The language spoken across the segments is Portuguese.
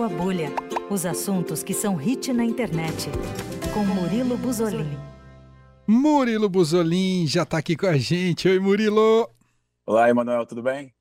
Estourou a Bolha. Os assuntos que são hit na internet. Com Murilo Buzolin. Murilo Buzolin já tá aqui com a gente. Oi, Murilo. Olá, Emanuel, tudo bem?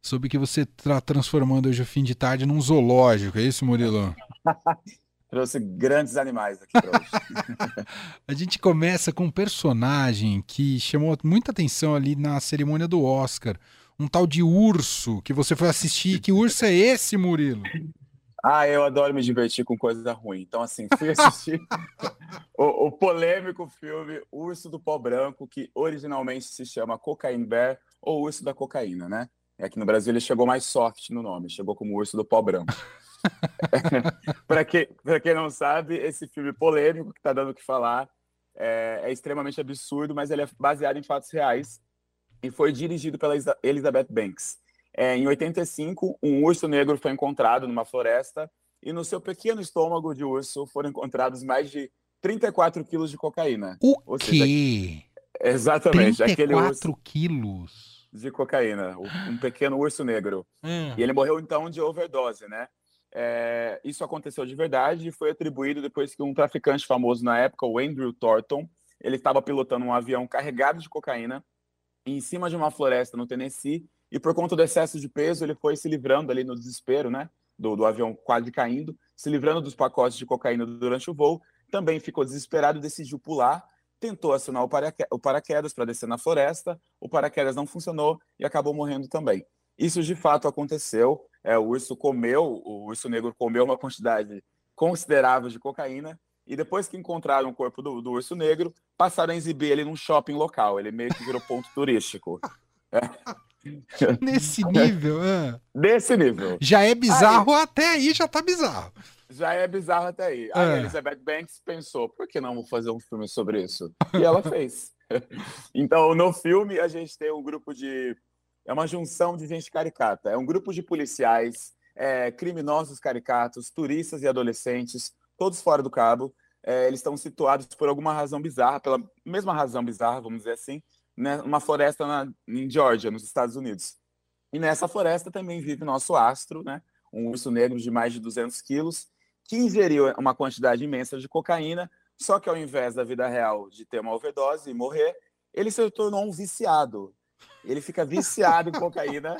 Soube que você está transformando hoje o fim de tarde num zoológico, é isso, Murilo? Trouxe grandes animais aqui para hoje. a gente começa com um personagem que chamou muita atenção ali na cerimônia do Oscar. Um tal de urso que você foi assistir. Que urso é esse, Murilo? Ah, eu adoro me divertir com coisa ruim. Então, assim, fui assistir o, o, polêmico filme Urso do Pó Branco, que originalmente se chama Cocaine Bear ou Urso da Cocaína, né? Aqui no Brasil ele chegou mais soft no nome, chegou como Urso do Pó Branco. Para que, quem não sabe, esse filme polêmico que está dando o que falar é, é, extremamente absurdo, mas ele é baseado em fatos reais e foi dirigido pela Elizabeth Banks. É, em 85, um urso negro foi encontrado numa floresta e no seu pequeno estômago de urso foram encontrados mais de 34 quilos de cocaína. O Ou quê? Seja, exatamente. 34 aquele urso quilos? De cocaína, um pequeno urso negro. Hum. E ele morreu então de overdose, né? É, isso aconteceu de verdade e foi atribuído depois que um traficante famoso na época, o Andrew Thornton, ele estava pilotando um avião carregado de cocaína em cima de uma floresta no Tennessee e por conta do excesso de peso ele foi se livrando ali no desespero, né, do, do avião quase caindo, se livrando dos pacotes de cocaína durante o voo, também ficou desesperado, decidiu pular, tentou acionar o, paraque o paraquedas para descer na floresta, o paraquedas não funcionou e acabou morrendo também. Isso de fato aconteceu. É, o urso comeu, o urso negro comeu uma quantidade considerável de cocaína e depois que encontraram o corpo do, do urso negro, passaram a exibir ele num shopping local. Ele meio que virou ponto turístico. É. Nesse nível, é. Nesse nível. Já é bizarro aí, até aí, já tá bizarro. Já é bizarro até aí. A é. Elizabeth Banks pensou, por que não fazer um filme sobre isso? E ela fez. então, no filme, a gente tem um grupo de é uma junção de gente caricata. É um grupo de policiais, é, criminosos caricatos, turistas e adolescentes, todos fora do cabo. É, eles estão situados por alguma razão bizarra, pela mesma razão bizarra, vamos dizer assim, né, uma floresta na, em Georgia, nos Estados Unidos. E nessa floresta também vive nosso astro, né, um urso negro de mais de 200 quilos, que ingeriu uma quantidade imensa de cocaína, só que ao invés da vida real de ter uma overdose e morrer, ele se tornou um viciado ele fica viciado em cocaína,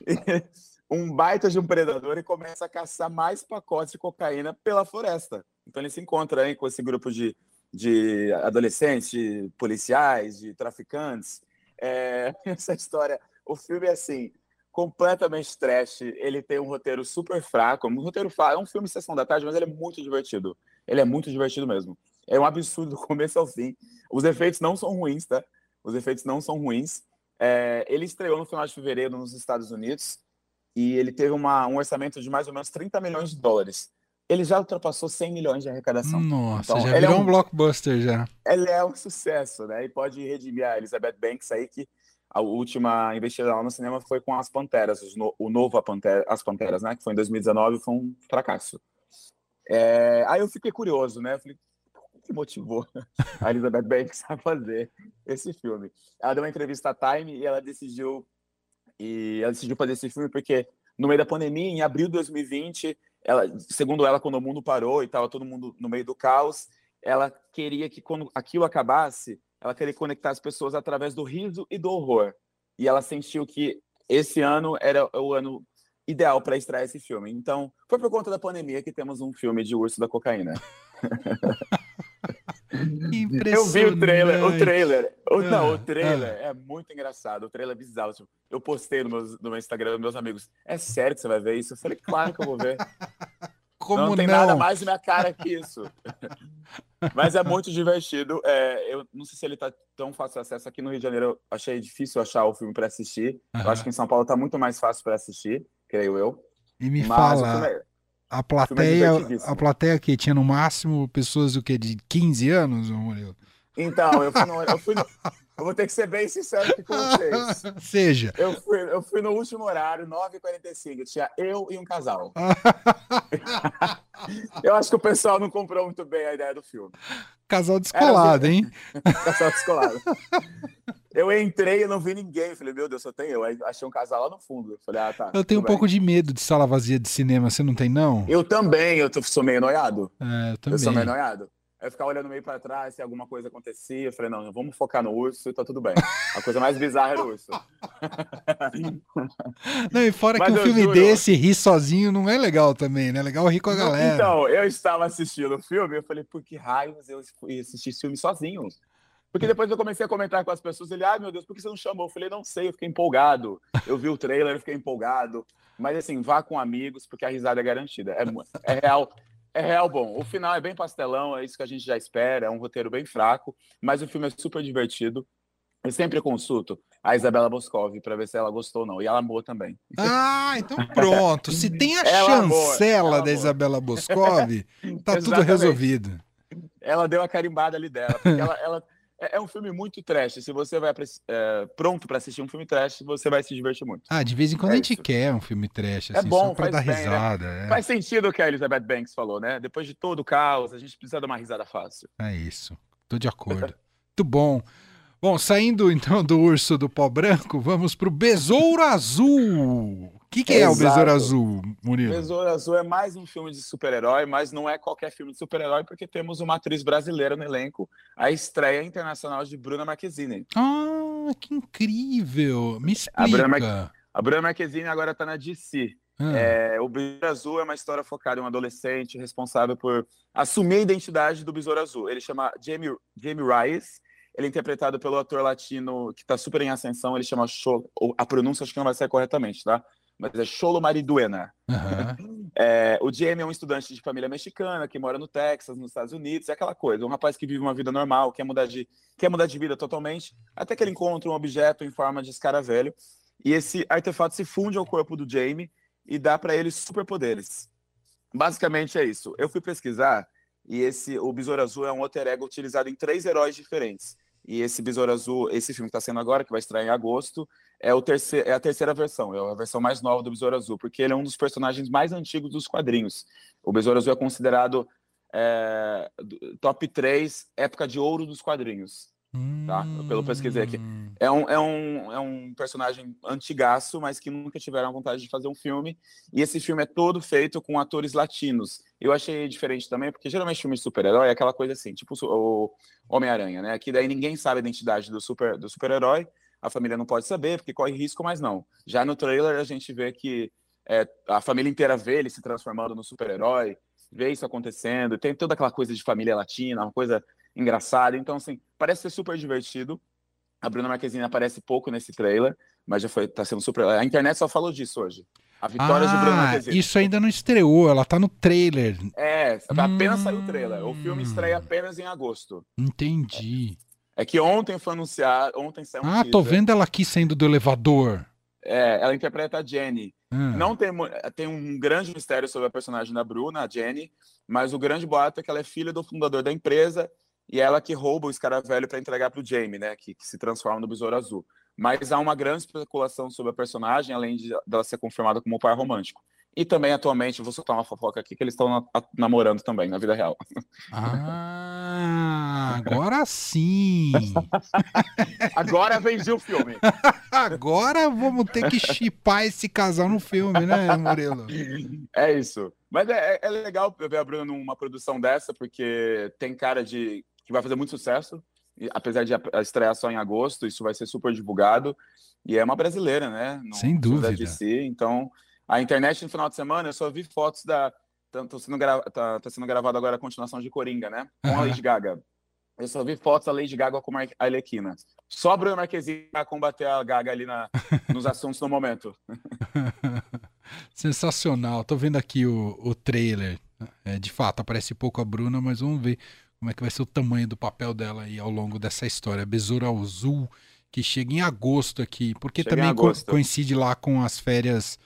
um baita de um predador e começa a caçar mais pacotes de cocaína pela floresta. Então ele se encontra aí com esse grupo de, de adolescentes, de policiais, de traficantes. É, essa história, o filme é assim, completamente trash. Ele tem um roteiro super fraco, um roteiro fraco, é um filme de sessão da tarde, mas ele é muito divertido. Ele é muito divertido mesmo. É um absurdo do começo ao fim. Os efeitos não são ruins, tá? Os efeitos não são ruins. É, ele estreou no final de fevereiro nos Estados Unidos e ele teve uma, um orçamento de mais ou menos 30 milhões de dólares. Ele já ultrapassou 100 milhões de arrecadação. Nossa, então, já virou é um, um, blockbuster já. Ele é um sucesso, né? E pode redimir a Elizabeth Banks aí, que a última investida no cinema foi com As Panteras, o novo Pantera, As Panteras, né? Que foi em 2019, foi um fracasso. É, aí eu fiquei curioso, né? Eu falei, que motivou a Elizabeth Banks a fazer esse filme. Ela deu uma entrevista à Time e ela decidiu e ela decidiu fazer esse filme porque no meio da pandemia, em abril de 2020, ela, segundo ela, quando o mundo parou e estava todo mundo no meio do caos, ela queria que quando aquilo acabasse, ela queria conectar as pessoas através do riso e do horror. E ela sentiu que esse ano era o ano ideal para extrair esse filme. Então, foi por conta da pandemia que temos um filme de Urso da Cocaína. Eu vi o trailer, o trailer. O, não, o ah, trailer ah. é muito engraçado. O trailer é bizarro. Tipo, eu postei no meu, no meu Instagram dos meus amigos. É sério que você vai ver isso? Eu falei, claro que eu vou ver. Como não, não tem nada mais na minha cara que isso. Mas é muito divertido. É, eu não sei se ele tá tão fácil acesso. Aqui no Rio de Janeiro eu achei difícil achar o filme para assistir. Uhum. Eu acho que em São Paulo tá muito mais fácil para assistir, creio eu. E me Mas fala, a plateia, a plateia que tinha no máximo pessoas do que de 15 anos, Murilo? Então, eu fui, no, eu fui no, eu vou ter que ser bem sincero aqui com vocês. Seja. Eu fui, eu fui no último horário, 9h45. Tinha eu e um casal. eu acho que o pessoal não comprou muito bem a ideia do filme. Casal descolado, Era, hein? casal descolado. Eu entrei e não vi ninguém. Falei, meu Deus, só tem eu. Aí achei um casal lá no fundo. Falei, ah, tá. Eu tenho um bem. pouco de medo de sala vazia de cinema, você não tem, não? Eu também, eu sou meio noiado. É, eu também. Eu sou meio noiado. Eu ficava olhando meio para trás se alguma coisa acontecia. Eu falei, não, vamos focar no urso e tá tudo bem. A coisa mais bizarra era o urso. Não, e fora Mas que um filme juro... desse, rir sozinho não é legal também, né? É legal rir com a galera. Então, eu estava assistindo o filme e eu falei, por que raios eu fui assistir esse filme sozinho? Porque depois eu comecei a comentar com as pessoas, ele, ai ah, meu Deus, por que você não chamou? Eu falei, não sei, eu fiquei empolgado. Eu vi o trailer, eu fiquei empolgado. Mas assim, vá com amigos, porque a risada é garantida. É, é real. É real bom. O final é bem pastelão, é isso que a gente já espera, é um roteiro bem fraco, mas o filme é super divertido. Eu sempre consulto a Isabela Boscov para ver se ela gostou ou não. E ela amou também. Ah, então pronto. Se tem a chancela amor, da Isabela Boscov, tá tudo resolvido. Ela deu a carimbada ali dela, porque ela, ela é, é um filme muito trash. Se você vai é, pronto para assistir um filme trash, você vai se divertir muito. Ah, de vez em quando é a gente isso. quer um filme trash, é assim, é bom, só pra dar bem, né? risada. Né? Faz sentido o que a Elizabeth Banks falou, né? Depois de todo o caos, a gente precisa dar uma risada fácil. É isso. Tô de acordo. muito bom. Bom, saindo então do urso do pó branco, vamos pro Besouro Azul. O que, que é o Besouro Azul, Murilo? Besouro Azul é mais um filme de super-herói, mas não é qualquer filme de super-herói, porque temos uma atriz brasileira no elenco, a estreia internacional de Bruna Marquezine. Ah, que incrível! Me explica. A Bruna, Mar... a Bruna Marquezine agora está na DC. Ah. É, o Besouro Azul é uma história focada em um adolescente responsável por assumir a identidade do Besouro Azul. Ele chama Jamie, Jamie Rice, ele é interpretado pelo ator latino que está super em ascensão, ele chama Show, a pronúncia acho que não vai sair corretamente, tá? Mas é Cholo Mariduena. Uhum. É, o Jamie é um estudante de família mexicana que mora no Texas, nos Estados Unidos, é aquela coisa, um rapaz que vive uma vida normal, quer mudar de, quer mudar de vida totalmente, até que ele encontra um objeto em forma de escaravelho, e esse artefato se funde ao corpo do Jamie e dá para ele superpoderes. Basicamente é isso. Eu fui pesquisar e esse o Besouro Azul é um alter ego utilizado em três heróis diferentes. E esse Besouro Azul, esse filme que está sendo agora, que vai estrear em agosto, é, o terceiro, é a terceira versão, é a versão mais nova do Besouro Azul, porque ele é um dos personagens mais antigos dos quadrinhos. O Besouro Azul é considerado é, top 3 época de ouro dos quadrinhos. Tá? Pelo pesquisei aqui. Hum. É um, é, um, é um personagem antigaço, mas que nunca tiveram a vontade de fazer um filme. E esse filme é todo feito com atores latinos. Eu achei diferente também, porque geralmente filme de super-herói é aquela coisa assim, tipo o Homem-Aranha, né? Que daí ninguém sabe a identidade do super-herói. Do super a família não pode saber, porque corre risco, mas não. Já no trailer a gente vê que é, a família inteira vê ele se transformando no super-herói, vê isso acontecendo, tem toda aquela coisa de família latina, uma coisa engraçada. Então, assim, parece ser super divertido. A Bruna Marquezine aparece pouco nesse trailer, mas já foi, tá sendo super. A internet só falou disso hoje. A vitória ah, de Bruna Marquezine. Isso ainda não estreou, ela tá no trailer. É, apenas hum... saiu o trailer. O filme estreia apenas em agosto. Entendi. É que ontem foi anunciado, ontem saiu um Ah, teaser. tô vendo ela aqui saindo do elevador. É, ela interpreta a Jenny. Hum. Não tem, tem um grande mistério sobre a personagem da Bruna, a Jenny, mas o grande boato é que ela é filha do fundador da empresa e ela que rouba o escaravelho para entregar para o Jamie, né, que, que, se transforma no Besouro Azul. Mas há uma grande especulação sobre a personagem, além de dela ser confirmada como pai romântico. E também, atualmente, vou soltar uma fofoca aqui, que eles estão na, namorando também, na vida real. Ah, agora sim! agora vendi o filme. agora vamos ter que chipar esse casal no filme, né, Murilo? É isso. Mas é, é legal ver a Bruna numa produção dessa, porque tem cara de que vai fazer muito sucesso. E, apesar de estrear só em agosto, isso vai ser super divulgado. E é uma brasileira, né? Sem dúvida. DC, então a internet no final de semana, eu só vi fotos da. Tá, sendo, gra... tá, tá sendo gravado agora a continuação de Coringa, né? Com uhum. a Lady Gaga. Eu só vi fotos da Lady Gaga com a Arlequina. Só a Bruna Marquezine a combater a Gaga ali na, nos assuntos no momento. Sensacional. Tô vendo aqui o, o trailer. É, de fato, aparece pouco a Bruna, mas vamos ver como é que vai ser o tamanho do papel dela aí ao longo dessa história. Besouro Azul, que chega em agosto aqui, porque chega também co coincide lá com as férias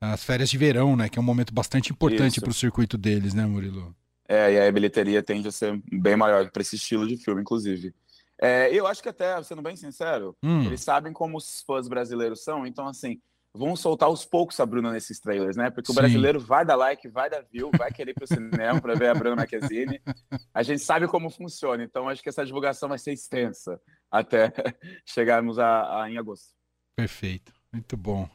as férias de verão, né? Que é um momento bastante importante para o circuito deles, né, Murilo? É, e a bilheteria tende a ser bem maior para esse estilo de filme, inclusive. É, eu acho que até, sendo bem sincero, hum. eles sabem como os fãs brasileiros são, então, assim, vão soltar aos poucos a Bruna nesses trailers, né? Porque Sim. o brasileiro vai dar like, vai dar view, vai querer ir pro cinema para ver a Bruna Marquezine. A gente sabe como funciona, então acho que essa divulgação vai ser extensa até chegarmos a, a em agosto. Perfeito, muito bom.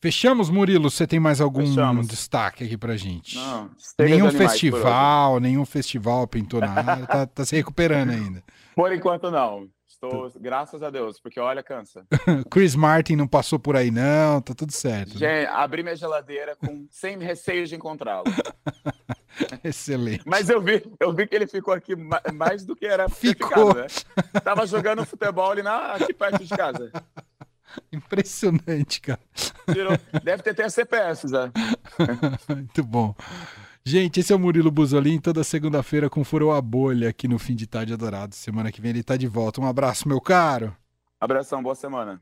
Fechamos, Murilo? Você tem mais algum Fechamos. destaque aqui pra gente? Não, nenhum festival, nenhum festival pintou na área, tá, tá se recuperando ainda. Por enquanto não. Estou, graças a Deus, porque olha, cansa. Chris Martin não passou por aí, não, tá tudo certo. Gente, né? abri minha geladeira com sem receio de encontrá-lo. Excelente. Mas eu vi, eu vi que ele ficou aqui mais do que era ficou. Ficado, né? Tava jogando futebol ali na, aqui perto de casa. Impressionante, cara. Tirou, deve ter até CPS, Zé. Muito bom. Gente, esse é o Murilo Buzolin, toda segunda-feira com Furou a Bolha aqui no Fim de Tarde Adorado. Semana que vem ele tá de volta. Um abraço, meu caro. Abração, boa semana.